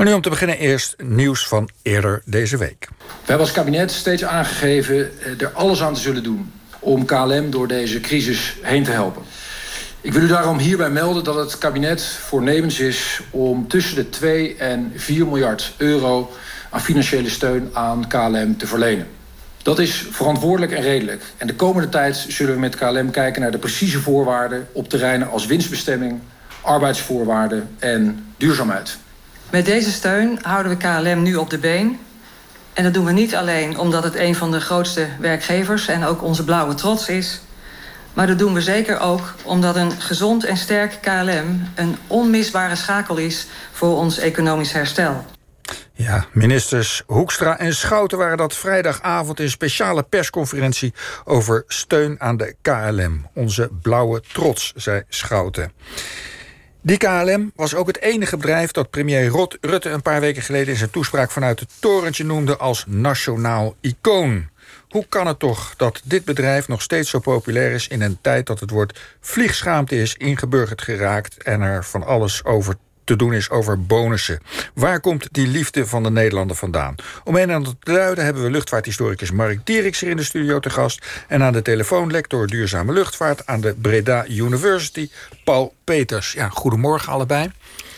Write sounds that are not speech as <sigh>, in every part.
Maar nu om te beginnen eerst nieuws van eerder deze week. We hebben als kabinet steeds aangegeven eh, er alles aan te zullen doen... om KLM door deze crisis heen te helpen. Ik wil u daarom hierbij melden dat het kabinet voornemens is... om tussen de 2 en 4 miljard euro aan financiële steun aan KLM te verlenen. Dat is verantwoordelijk en redelijk. En de komende tijd zullen we met KLM kijken naar de precieze voorwaarden... op terreinen als winstbestemming, arbeidsvoorwaarden en duurzaamheid. Met deze steun houden we KLM nu op de been. En dat doen we niet alleen omdat het een van de grootste werkgevers... en ook onze blauwe trots is... Maar dat doen we zeker ook omdat een gezond en sterk KLM een onmisbare schakel is voor ons economisch herstel. Ja, ministers Hoekstra en Schouten waren dat vrijdagavond in speciale persconferentie over steun aan de KLM. Onze blauwe trots, zei Schouten. Die KLM was ook het enige bedrijf dat premier Rutte een paar weken geleden in zijn toespraak vanuit het torentje noemde als nationaal icoon. Hoe kan het toch dat dit bedrijf nog steeds zo populair is in een tijd dat het woord vliegschaamte is ingeburgerd geraakt en er van alles over te doen is over bonussen. Waar komt die liefde van de Nederlander vandaan? Om een en ander te duiden hebben we luchtvaarthistoricus Mark Dierix hier in de studio te gast. En aan de telefoon lector duurzame luchtvaart aan de Breda University, Paul Peters. Ja, goedemorgen allebei.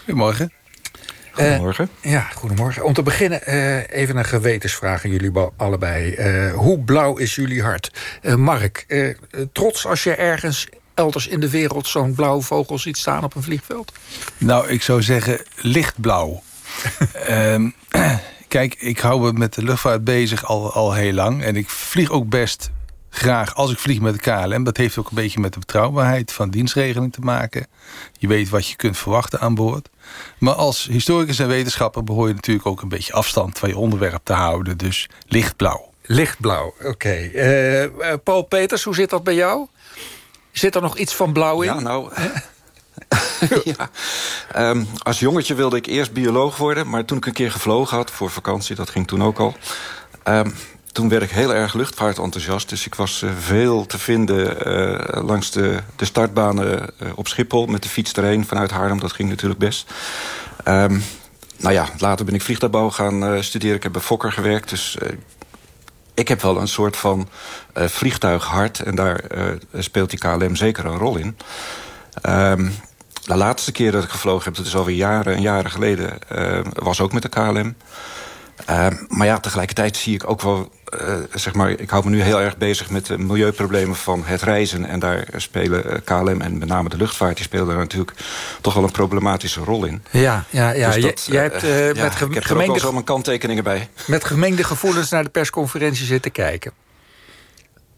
Goedemorgen. Goedemorgen. Uh, ja, goedemorgen. Om te beginnen uh, even een gewetensvraag aan jullie allebei. Uh, hoe blauw is jullie hart? Mark, trots als je ergens elders in de wereld zo'n blauwe vogel ziet staan op een vliegveld? Nou, ik zou zeggen lichtblauw. um, <laughs> kijk, ik hou me met de luchtvaart bezig al, al heel lang. En ik vlieg ook best graag als ik vlieg met de KLM. Dat heeft ook een beetje met de betrouwbaarheid van dienstregeling te maken. Je weet wat je kunt verwachten aan boord. Maar als historicus en wetenschapper behoor je natuurlijk ook een beetje afstand van je onderwerp te houden. Dus lichtblauw. Lichtblauw, oké. Okay. Uh, eh, Paul Peters, hoe zit dat bij jou? Zit er nog iets van blauw in? Ja, nou... <laughs> ja. Um, als jongetje wilde ik eerst bioloog worden... maar toen ik een keer gevlogen had voor vakantie... dat ging toen ook al... Um, toen werd ik heel erg luchtvaartenthousiast. Dus ik was uh, veel te vinden uh, langs de, de startbanen uh, op Schiphol... met de fiets erheen vanuit Haarlem. Dat ging natuurlijk best. Um, nou ja, later ben ik vliegtuigbouw gaan studeren. Ik heb bij Fokker gewerkt, dus ik heb wel een soort van uh, vliegtuighart. En daar uh, speelt die KLM zeker een rol in. Um, de laatste keer dat ik gevlogen heb, dat is alweer jaren en jaren geleden... Uh, was ook met de KLM. Uh, maar ja, tegelijkertijd zie ik ook wel... Uh, zeg maar, ik hou me nu heel erg bezig met de milieuproblemen van het reizen. En daar spelen KLM en met name de luchtvaart... die spelen daar natuurlijk toch wel een problematische rol in. Ja, ja, ja. Dus dat, jij hebt uh, ja, met ik heb gemengde... er ook mijn kanttekeningen bij. Met gemengde gevoelens naar de persconferentie zitten kijken.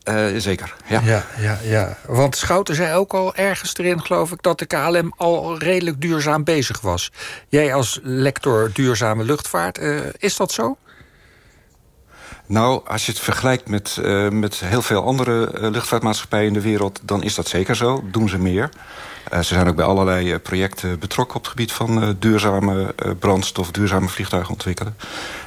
Uh, zeker, ja. ja. Ja, ja, Want Schouten zei ook al ergens erin, geloof ik... dat de KLM al redelijk duurzaam bezig was. Jij als lector duurzame luchtvaart, uh, is dat zo? Nou, als je het vergelijkt met, uh, met heel veel andere luchtvaartmaatschappijen in de wereld... dan is dat zeker zo. Doen ze meer. Uh, ze zijn ook bij allerlei projecten betrokken op het gebied van duurzame brandstof, duurzame vliegtuigen ontwikkelen.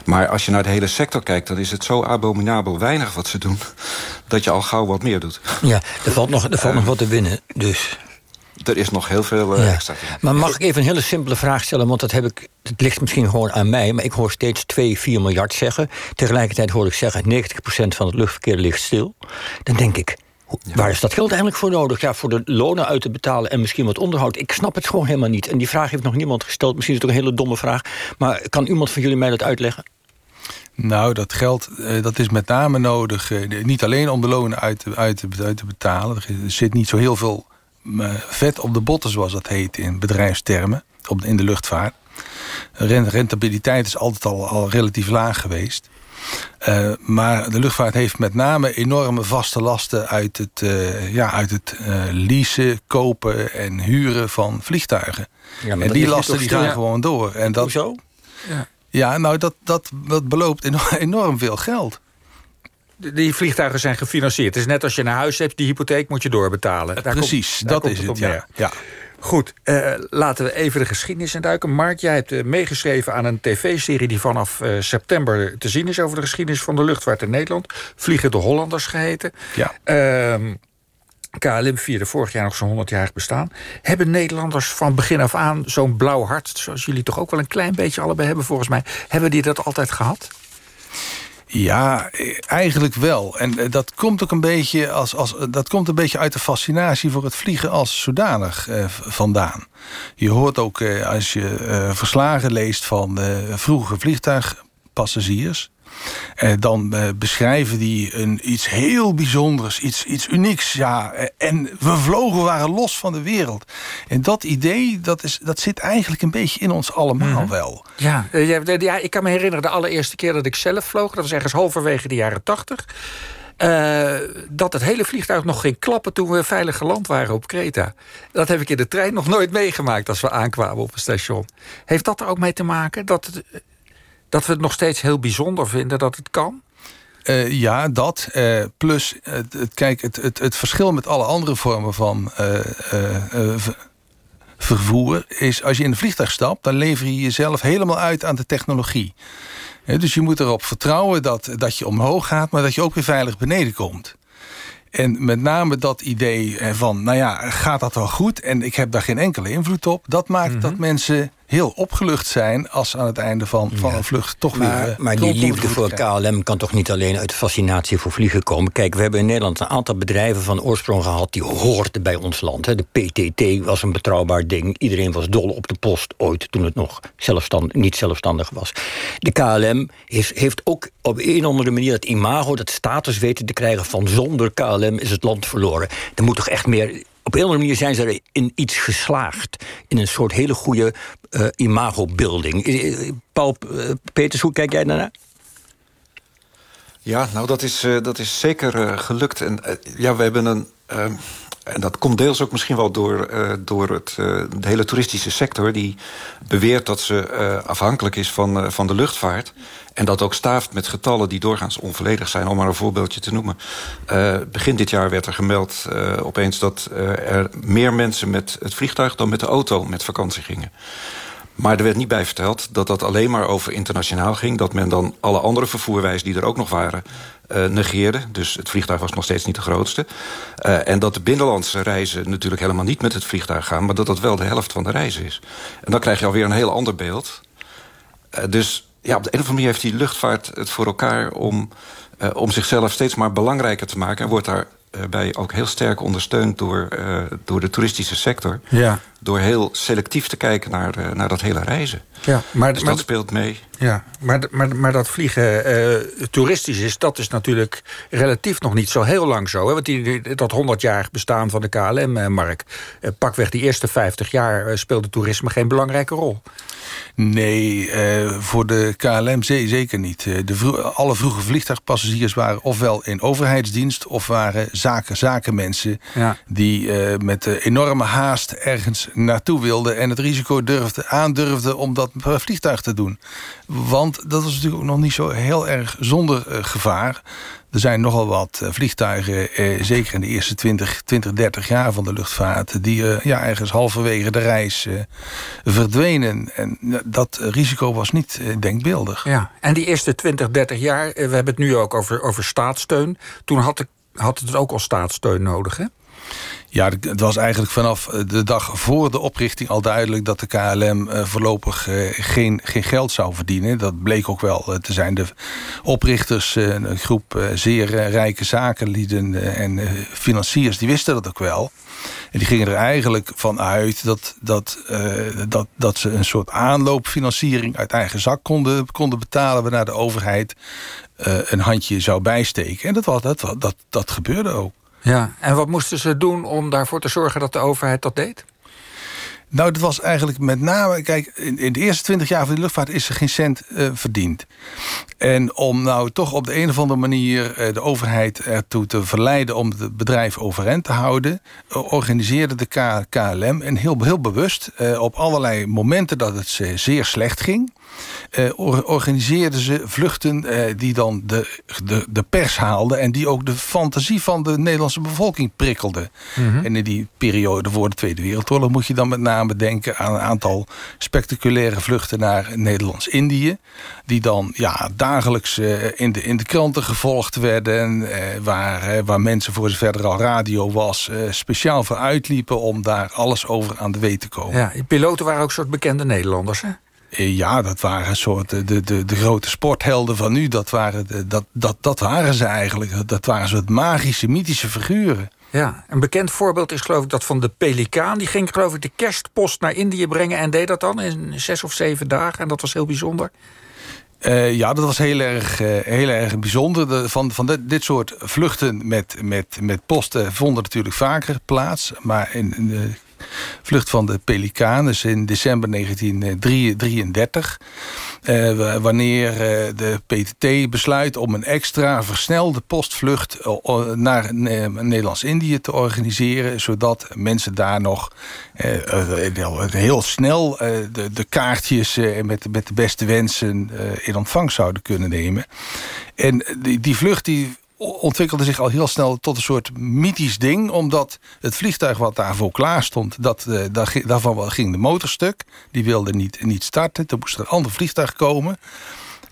Maar als je naar de hele sector kijkt, dan is het zo abominabel weinig wat ze doen, <laughs> dat je al gauw wat meer doet. Ja, er valt nog, er valt nog wat te winnen, dus. Er is nog heel veel ja. extra. Maar mag ik even een hele simpele vraag stellen? Want dat heb ik. Het ligt misschien gewoon aan mij, maar ik hoor steeds 2, 4 miljard zeggen. Tegelijkertijd hoor ik zeggen: 90% van het luchtverkeer ligt stil. Dan denk ik. Waar is dat geld eigenlijk voor nodig? Ja, voor de lonen uit te betalen en misschien wat onderhoud. Ik snap het gewoon helemaal niet. En die vraag heeft nog niemand gesteld. Misschien is het ook een hele domme vraag. Maar kan iemand van jullie mij dat uitleggen? Nou, dat geld eh, dat is met name nodig. Eh, niet alleen om de lonen uit te, uit te, uit te betalen. Er zit niet zo heel veel eh, vet op de botten, zoals dat heet in bedrijfstermen. Op, in de luchtvaart. Rentabiliteit is altijd al, al relatief laag geweest. Uh, maar de luchtvaart heeft met name enorme vaste lasten uit het, uh, ja, uit het uh, leasen, kopen en huren van vliegtuigen. Ja, en die lasten die gaan gewoon door. En dat, Hoezo? Ja, ja nou dat, dat, dat beloopt <laughs> enorm veel geld. Die vliegtuigen zijn gefinancierd. Het is net als je een huis hebt, die hypotheek moet je doorbetalen. Daar Precies, komt, dat is het. Ja. ja. Goed, uh, laten we even de geschiedenis induiken. Mark, jij hebt uh, meegeschreven aan een tv-serie... die vanaf uh, september te zien is over de geschiedenis van de luchtvaart in Nederland. Vliegen de Hollanders geheten. Ja. Ehm, KLM vierde vorig jaar nog zo'n 100 jaar bestaan. Hebben Nederlanders van begin af aan zo'n blauw hart, zoals jullie toch ook wel een klein beetje allebei hebben volgens mij, hebben die dat altijd gehad? Ja, eigenlijk wel. En eh, dat komt ook een beetje, als, als, dat komt een beetje uit de fascinatie voor het vliegen als zodanig eh, vandaan. Je hoort ook eh, als je eh, verslagen leest van eh, vroege vliegtuigpassagiers. Eh, dan eh, beschrijven die een, iets heel bijzonders, iets, iets unieks. Ja, eh, en we vlogen, waren los van de wereld. En dat idee, dat, is, dat zit eigenlijk een beetje in ons allemaal Mhm. wel. Ja, ja, ik kan me herinneren de allereerste keer dat ik zelf vloog. Dat was ergens halverwege de jaren tachtig. eh, dat het hele vliegtuig nog ging klappen toen we veilig geland waren op Kreta. Dat heb ik in de trein nog nooit meegemaakt als we aankwamen op een station. Heeft dat er ook mee te maken dat, het, dat we het nog steeds heel bijzonder vinden dat het kan? Eh, ja, dat. eh, plus, het, het, kijk, het, het, het verschil met alle andere vormen van eh, eh, eh, ver- vervoer is als je in een vliegtuig stapt, dan lever je jezelf helemaal uit aan de technologie. Dus je moet erop vertrouwen dat, dat je omhoog gaat, maar dat je ook weer veilig beneden komt. En met name dat idee eh, van, nou ja, gaat dat wel goed? En ik heb daar geen enkele invloed op. Dat maakt dat mensen heel opgelucht zijn als aan het einde van, van een vlucht toch weer. Maar, eh, maar die liefde voor. KLM kan toch niet alleen uit fascinatie voor vliegen komen. Kijk, we hebben in Nederland een aantal bedrijven van oorsprong gehad die hoorden bij ons land. De PTT was een betrouwbaar ding. Iedereen was dol op de post ooit toen het nog zelfstand, niet zelfstandig was. De KLM heeft, heeft ook op een of andere manier het imago, dat status weten te krijgen van zonder KLM is het land verloren. Er moet toch echt meer. Op een of andere manier zijn ze in iets geslaagd. In een soort hele goede eh imago-building. Eh, eh, Paul eh, Peters, hoe kijk jij daarnaar? Ja, nou dat is, dat is zeker gelukt. En ja, we hebben een. En dat komt deels ook misschien wel door, eh, door het, eh, de hele toeristische sector... die beweert dat ze eh, afhankelijk is van, van de luchtvaart. En dat ook staaft met getallen die doorgaans onvolledig zijn. Om maar een voorbeeldje te noemen. Begin dit jaar werd er gemeld opeens dat er meer mensen met het vliegtuig... dan met de auto met vakantie gingen. Maar er werd niet bij verteld dat dat alleen maar over internationaal ging. Dat men dan alle andere vervoerwijzen die er ook nog waren eh, negeerde. Dus het vliegtuig was nog steeds niet de grootste. Eh, en dat de binnenlandse reizen natuurlijk helemaal niet met het vliegtuig gaan... maar dat dat wel de helft van de reizen is. En dan krijg je alweer een heel ander beeld. Eh, dus ja, op de een of andere manier heeft die luchtvaart het voor elkaar... om, om zichzelf steeds maar belangrijker te maken... en wordt daarbij ook heel sterk ondersteund door, door de toeristische sector... Ja, door heel selectief te kijken naar, eh, naar dat hele reizen. ja. Maar, Dus maar, dat speelt mee. ja, maar, maar, maar dat vliegen eh, toeristisch is, dat is natuurlijk relatief nog niet zo heel lang zo. Hè? Want die, dat 100-jarig bestaan van de KLM-mark, eh, pakweg die eerste 50 jaar eh, speelde toerisme geen belangrijke rol. Nee, eh, voor de KLM ze- zeker niet. Eh, De vro- alle vroege vliegtuigpassagiers waren ofwel in overheidsdienst... of waren zaken, zakenmensen Ja. die eh, met enorme haast ergens naartoe wilden... en het risico durfden, aandurfden om dat per vliegtuig te doen. Want dat was natuurlijk ook nog niet zo heel erg zonder eh, gevaar. Er zijn nogal wat eh, vliegtuigen, eh, zeker in de eerste 20, 20, 30 jaar van de luchtvaart... die eh, ja, ergens halverwege de reis eh, verdwenen. En dat risico was niet eh, denkbeeldig. Ja. En die eerste 20, 30 jaar, eh, we hebben het nu ook over, over staatssteun. Toen had, ik, had het ook al staatssteun nodig, hè? Ja, het was eigenlijk vanaf eh, de dag voor de oprichting al duidelijk dat de KLM eh, voorlopig eh, geen, geen geld zou verdienen. Dat bleek ook wel te zijn. De oprichters, een groep zeer rijke zakenlieden en financiers, die wisten dat ook wel. En die gingen er eigenlijk van uit dat, dat, dat, dat ze een soort aanloopfinanciering uit eigen zak konden, konden betalen, waarna de overheid een handje zou bijsteken. En dat, was, dat, dat, dat gebeurde ook. Ja. En wat moesten ze doen om daarvoor te zorgen dat de overheid dat deed? Nou, dat was eigenlijk met name... Kijk, in, de eerste twintig jaar van de luchtvaart is er geen cent eh, verdiend. En om nou toch op de een of andere manier eh, de overheid ertoe te verleiden... om het bedrijf overeind te houden... eh, organiseerde de KLM en heel, heel bewust... op allerlei momenten dat het ze zeer slecht ging... organiseerden ze vluchten die dan de, de, de pers haalden... en die ook de fantasie van de Nederlandse bevolking prikkelden. Mhm. En in die periode voor de Tweede Wereldoorlog... moet je dan met name denken aan een aantal spectaculaire vluchten naar Nederlands-Indië... die dan ja, dagelijks in, de, in de kranten gevolgd werden... waar, waar mensen voor zover er al radio was... speciaal voor uitliepen om daar alles over aan de weet te komen. Ja, die piloten waren ook soort bekende Nederlanders, hè? Eh, ja, dat waren soort de, de, de grote sporthelden van nu. Dat waren, dat, dat, dat waren ze eigenlijk. Dat waren soort magische, mythische figuren. Ja, een bekend voorbeeld is geloof ik dat van de Pelikaan. Die ging geloof ik de kerstpost naar Indië brengen... en deed dat dan in zes of zeven dagen. En dat was heel bijzonder. Uh, ja, dat was heel erg, uh, heel erg bijzonder. De, van van dit, dit soort vluchten met, met, met posten vonden natuurlijk vaker plaats. Maar in, in de vlucht van de Pelikaan, dus in december 1933. Uh, wanneer uh, de PTT besluit om een extra versnelde postvlucht uh, naar Nederlands-Indië te organiseren, zodat mensen daar nog heel snel de, de, kaartjes met, met de beste wensen in ontvangst zouden kunnen nemen. En die, die vlucht die ontwikkelde zich al heel snel tot een soort mythisch ding. Omdat het vliegtuig wat daarvoor klaar stond, dat, uh, daar, daarvan ging de motor stuk. Die wilde niet, niet starten. Toen moest er een ander vliegtuig komen.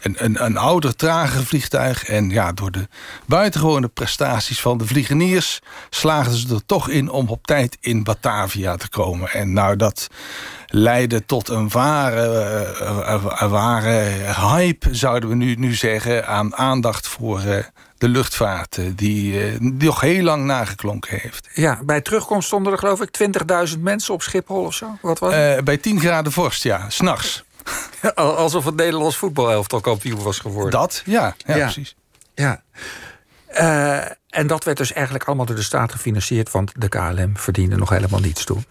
Een, een, een ouder, trager vliegtuig. En ja, door de buitengewone prestaties van de vliegeniers... slaagden ze er toch in om op tijd in Batavia te komen. En nou, dat leidde tot een ware, ware hype, zouden we nu, nu zeggen... aan aandacht voor de luchtvaart, eh, die, eh, die nog heel lang nageklonken heeft. Ja, bij terugkomst stonden er geloof ik 20.000 mensen op Schiphol of zo. Wat was? Uh, bij 10 graden vorst, ja, s'nachts. <laughs> Alsof het Nederlands voetbalelftal kampioen was geworden. Dat, ja, ja, precies. Ja. Uh, en dat werd dus eigenlijk allemaal door de staat gefinancierd... want de KLM verdiende nog helemaal niets toen.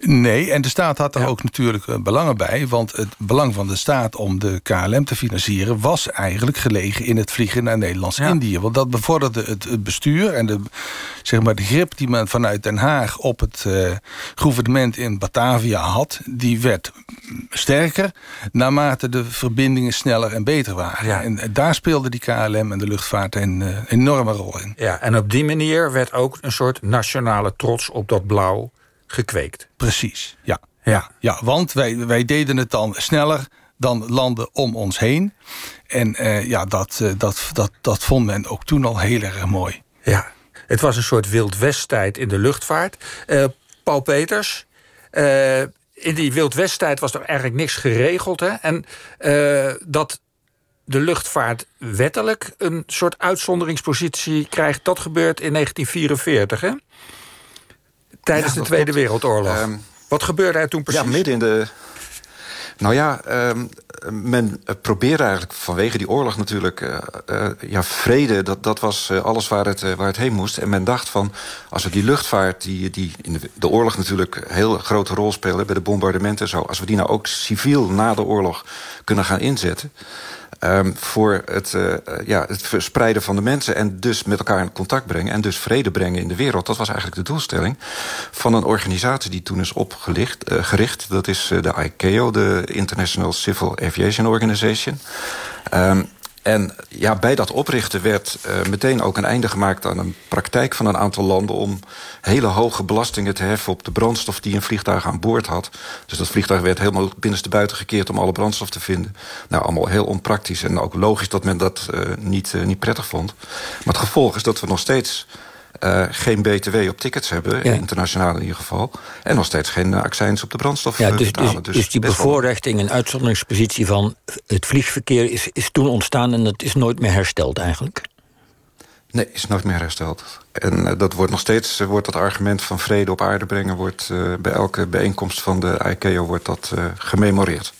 Nee, en de staat had er ook natuurlijk eh, belangen bij. Want het belang van de staat om de KLM te financieren... was eigenlijk gelegen in het vliegen naar Nederlands-Indië. Want dat bevorderde het, bestuur en de, zeg maar, de grip die men vanuit Den Haag... op het uh, gouvernement in Batavia had... die werd sterker naarmate de verbindingen sneller en beter waren. En daar speelde die KLM en de luchtvaart een uh, enorme rol in. Ja, en op die manier werd ook een soort nationale trots op dat blauw gekweekt. Precies, ja. Ja, ja want wij, wij deden het dan sneller dan landen om ons heen. En uh, ja, dat, uh, dat, dat, dat vond men ook toen al heel erg mooi. Ja, het was een soort Wild West-tijd in de luchtvaart. Uh, Paul Peters, in die Wild West-tijd was er eigenlijk niks geregeld. Hè? En dat de luchtvaart wettelijk een soort uitzonderingspositie krijgt... dat gebeurt in 1944, hè? Tijdens de Tweede Wereldoorlog. Ehm, Wat gebeurde er toen precies? Ja, midden in de... Nou ja, uh, men probeerde eigenlijk vanwege die oorlog natuurlijk... Uh, uh, ja, vrede, dat, dat was alles waar het, waar het heen moest. En men dacht van, als we die luchtvaart... die, die in de, de oorlog natuurlijk een heel grote rol speelde... bij de bombardementen en zo... als we die nou ook civiel na de oorlog kunnen gaan inzetten... Um, voor het, uh, ja, het verspreiden van de mensen... en dus met elkaar in contact brengen... en dus vrede brengen in de wereld. Dat was eigenlijk de doelstelling van een organisatie... die toen is opgericht. Uh, gericht. Dat is de ICAO, de International Civil Aviation Organization. Um, en ja, bij dat oprichten werd uh, meteen ook een einde gemaakt aan een praktijk van een aantal landen om hele hoge belastingen te heffen op de brandstof die een vliegtuig aan boord had. Dus dat vliegtuig werd helemaal binnenstebuiten gekeerd om alle brandstof te vinden. Nou, allemaal heel onpraktisch en ook logisch dat men dat uh, niet, uh, niet prettig vond. Maar het gevolg is dat we nog steeds uh, geen BTW op tickets hebben, ja. internationaal in ieder geval. En nog steeds geen uh, accijns op de brandstof ja, dus, betalen. Dus, dus die bevoorrechting en uitzonderingspositie van het vliegverkeer is, is toen ontstaan en dat is nooit meer hersteld eigenlijk? Nee, is nooit meer hersteld. En uh, dat wordt nog steeds, wordt dat argument van vrede op aarde brengen... wordt bij elke bijeenkomst van de ICAO wordt dat gememoreerd.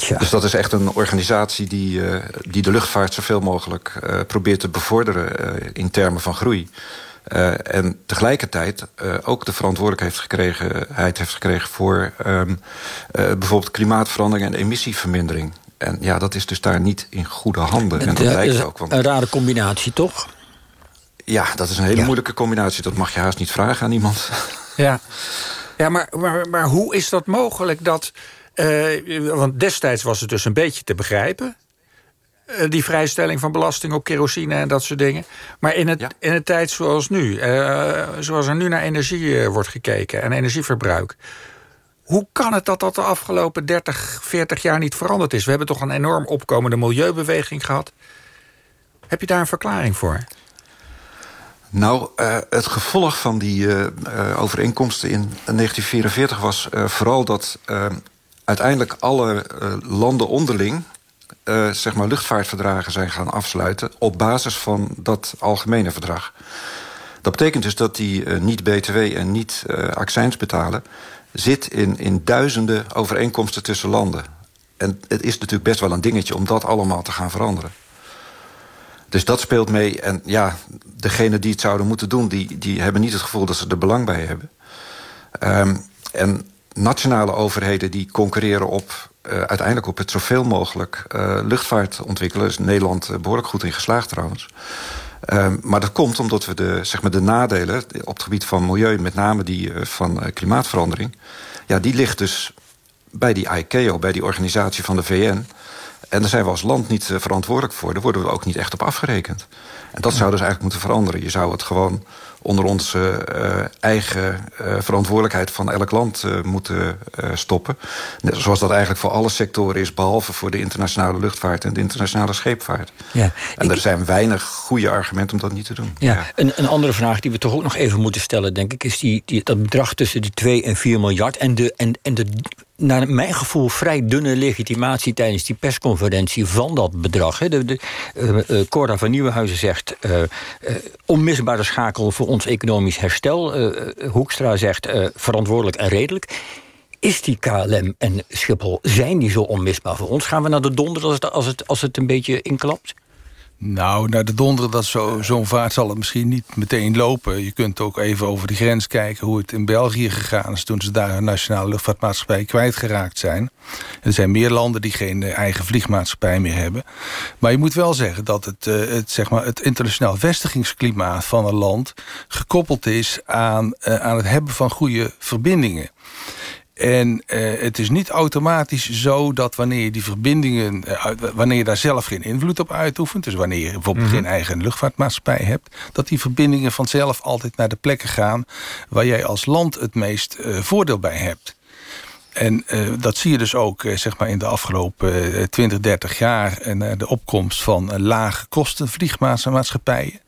Tja. Dus dat is echt een organisatie die, uh, die de luchtvaart zoveel mogelijk uh, probeert te bevorderen uh, in termen van groei. en tegelijkertijd ook de verantwoordelijkheid heeft gekregen, heeft gekregen voor um, bijvoorbeeld klimaatverandering en emissievermindering. En ja, dat is dus daar niet in goede handen. En dat lijkt ook. Want... Een rare combinatie, toch? Ja, dat is een hele ja. moeilijke combinatie. Dat mag je haast niet vragen aan iemand. Ja, ja maar, maar, maar hoe is dat mogelijk dat want destijds was het dus een beetje te begrijpen. die vrijstelling van belasting op kerosine en dat soort dingen. Maar in, het, in een tijd zoals nu, zoals er nu naar energie wordt gekeken en energieverbruik. Hoe kan het dat dat de afgelopen 30, 40 jaar niet veranderd is? We hebben toch een enorm opkomende milieubeweging gehad. Heb je daar een verklaring voor? Nou, uh, het gevolg van die uh, overeenkomsten in 1944 was vooral dat uiteindelijk alle landen onderling zeg maar luchtvaartverdragen zijn gaan afsluiten op basis van dat algemene verdrag. Dat betekent dus dat die niet BTW en niet accijns betalen zit in, in duizenden overeenkomsten tussen landen. En het is natuurlijk best wel een dingetje om dat allemaal te gaan veranderen. Dus dat speelt mee. En ja, degenen die het zouden moeten doen... die, die hebben niet het gevoel dat ze er belang bij hebben. Um, en nationale overheden die concurreren op... Uh, uiteindelijk op het zoveel mogelijk uh, luchtvaart ontwikkelen. is Nederland uh, behoorlijk goed in geslaagd trouwens. Um, maar dat komt omdat we de, zeg maar de nadelen op het gebied van milieu... met name die van klimaatverandering... ja, die ligt dus bij die ICAO, bij die organisatie van de VN... En daar zijn we als land niet eh, verantwoordelijk voor. Daar worden we ook niet echt op afgerekend. En dat zou dus eigenlijk moeten veranderen. Je zou het gewoon onder onze uh, eigen uh, verantwoordelijkheid van elk land uh, moeten stoppen. Net zoals dat eigenlijk voor alle sectoren is... behalve voor de internationale luchtvaart en de internationale scheepvaart. Ja, en er zijn weinig goede argumenten om dat niet te doen. Ja, ja. Een, een, andere vraag die we toch ook nog even moeten stellen... denk ik, is die, die, dat bedrag tussen de 2 en 4 miljard... en de, en, en de naar mijn gevoel vrij dunne legitimatie tijdens die persconferentie van dat bedrag. De, de, Cora van Nieuwenhuizen zegt onmisbare schakel voor ons economisch herstel. Hoekstra zegt verantwoordelijk en redelijk. Is die KLM en Schiphol, zijn die zo onmisbaar voor ons? Gaan we naar de donder als het, als het, als het een beetje inklapt? Nou, naar de donderen, dat zo'n zo vaart zal het misschien niet meteen lopen. Je kunt ook even over de grens kijken hoe het in België gegaan is... toen ze daar een nationale luchtvaartmaatschappij kwijtgeraakt zijn. Er zijn meer landen die geen eh, eigen vliegmaatschappij meer hebben. Maar je moet wel zeggen dat het, uh, het, zeg maar, het internationaal vestigingsklimaat van een land... gekoppeld is aan, uh, aan het hebben van goede verbindingen. En uh, het is niet automatisch zo dat wanneer je die verbindingen... Uh, wanneer je daar zelf geen invloed op uitoefent... dus wanneer je bijvoorbeeld mm -hmm. geen eigen luchtvaartmaatschappij hebt... dat die verbindingen vanzelf altijd naar de plekken gaan... waar jij als land het meest uh, voordeel bij hebt. En uh, dat zie je dus ook uh, zeg maar in de afgelopen uh, 20, 30 jaar... en de opkomst van lage kosten vliegmaatschappijen...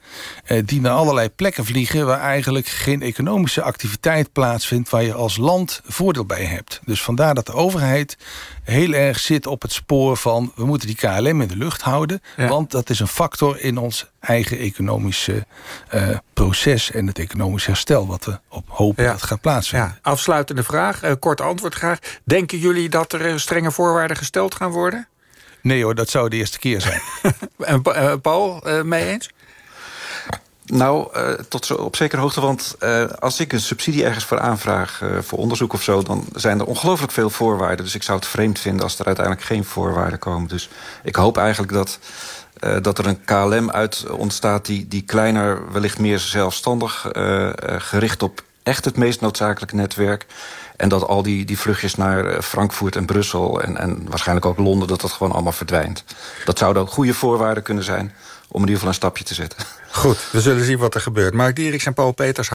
die naar allerlei plekken vliegen... waar eigenlijk geen economische activiteit plaatsvindt... waar je als land voordeel bij hebt. Dus vandaar dat de overheid heel erg zit op het spoor van... we moeten die KLM in de lucht houden... Ja. want dat is een factor in ons eigen economische uh, proces... en het economisch herstel wat we op hopen ja. dat gaat plaatsvinden. Ja. Afsluitende vraag, uh, kort antwoord graag. Denken jullie dat er strenge voorwaarden gesteld gaan worden? Nee hoor, dat zou de eerste keer zijn. <laughs> en uh, Paul, mee eens? Nou, uh, tot op zekere hoogte. Want uh, als ik een subsidie ergens voor aanvraag... Uh, voor onderzoek of zo... dan zijn er ongelooflijk veel voorwaarden. Dus ik zou het vreemd vinden als er uiteindelijk geen voorwaarden komen. Dus ik hoop eigenlijk dat, dat er een KLM uit ontstaat... die, die kleiner, wellicht meer zelfstandig... gericht op echt het meest noodzakelijke netwerk... En dat al die, die vluchtjes naar Frankfurt en Brussel... En, en waarschijnlijk ook Londen, dat dat gewoon allemaal verdwijnt. Dat zouden goede voorwaarden kunnen zijn... om in ieder geval een stapje te zetten. Goed, we zullen zien wat er gebeurt. Mark Dieriks en Paul Peters...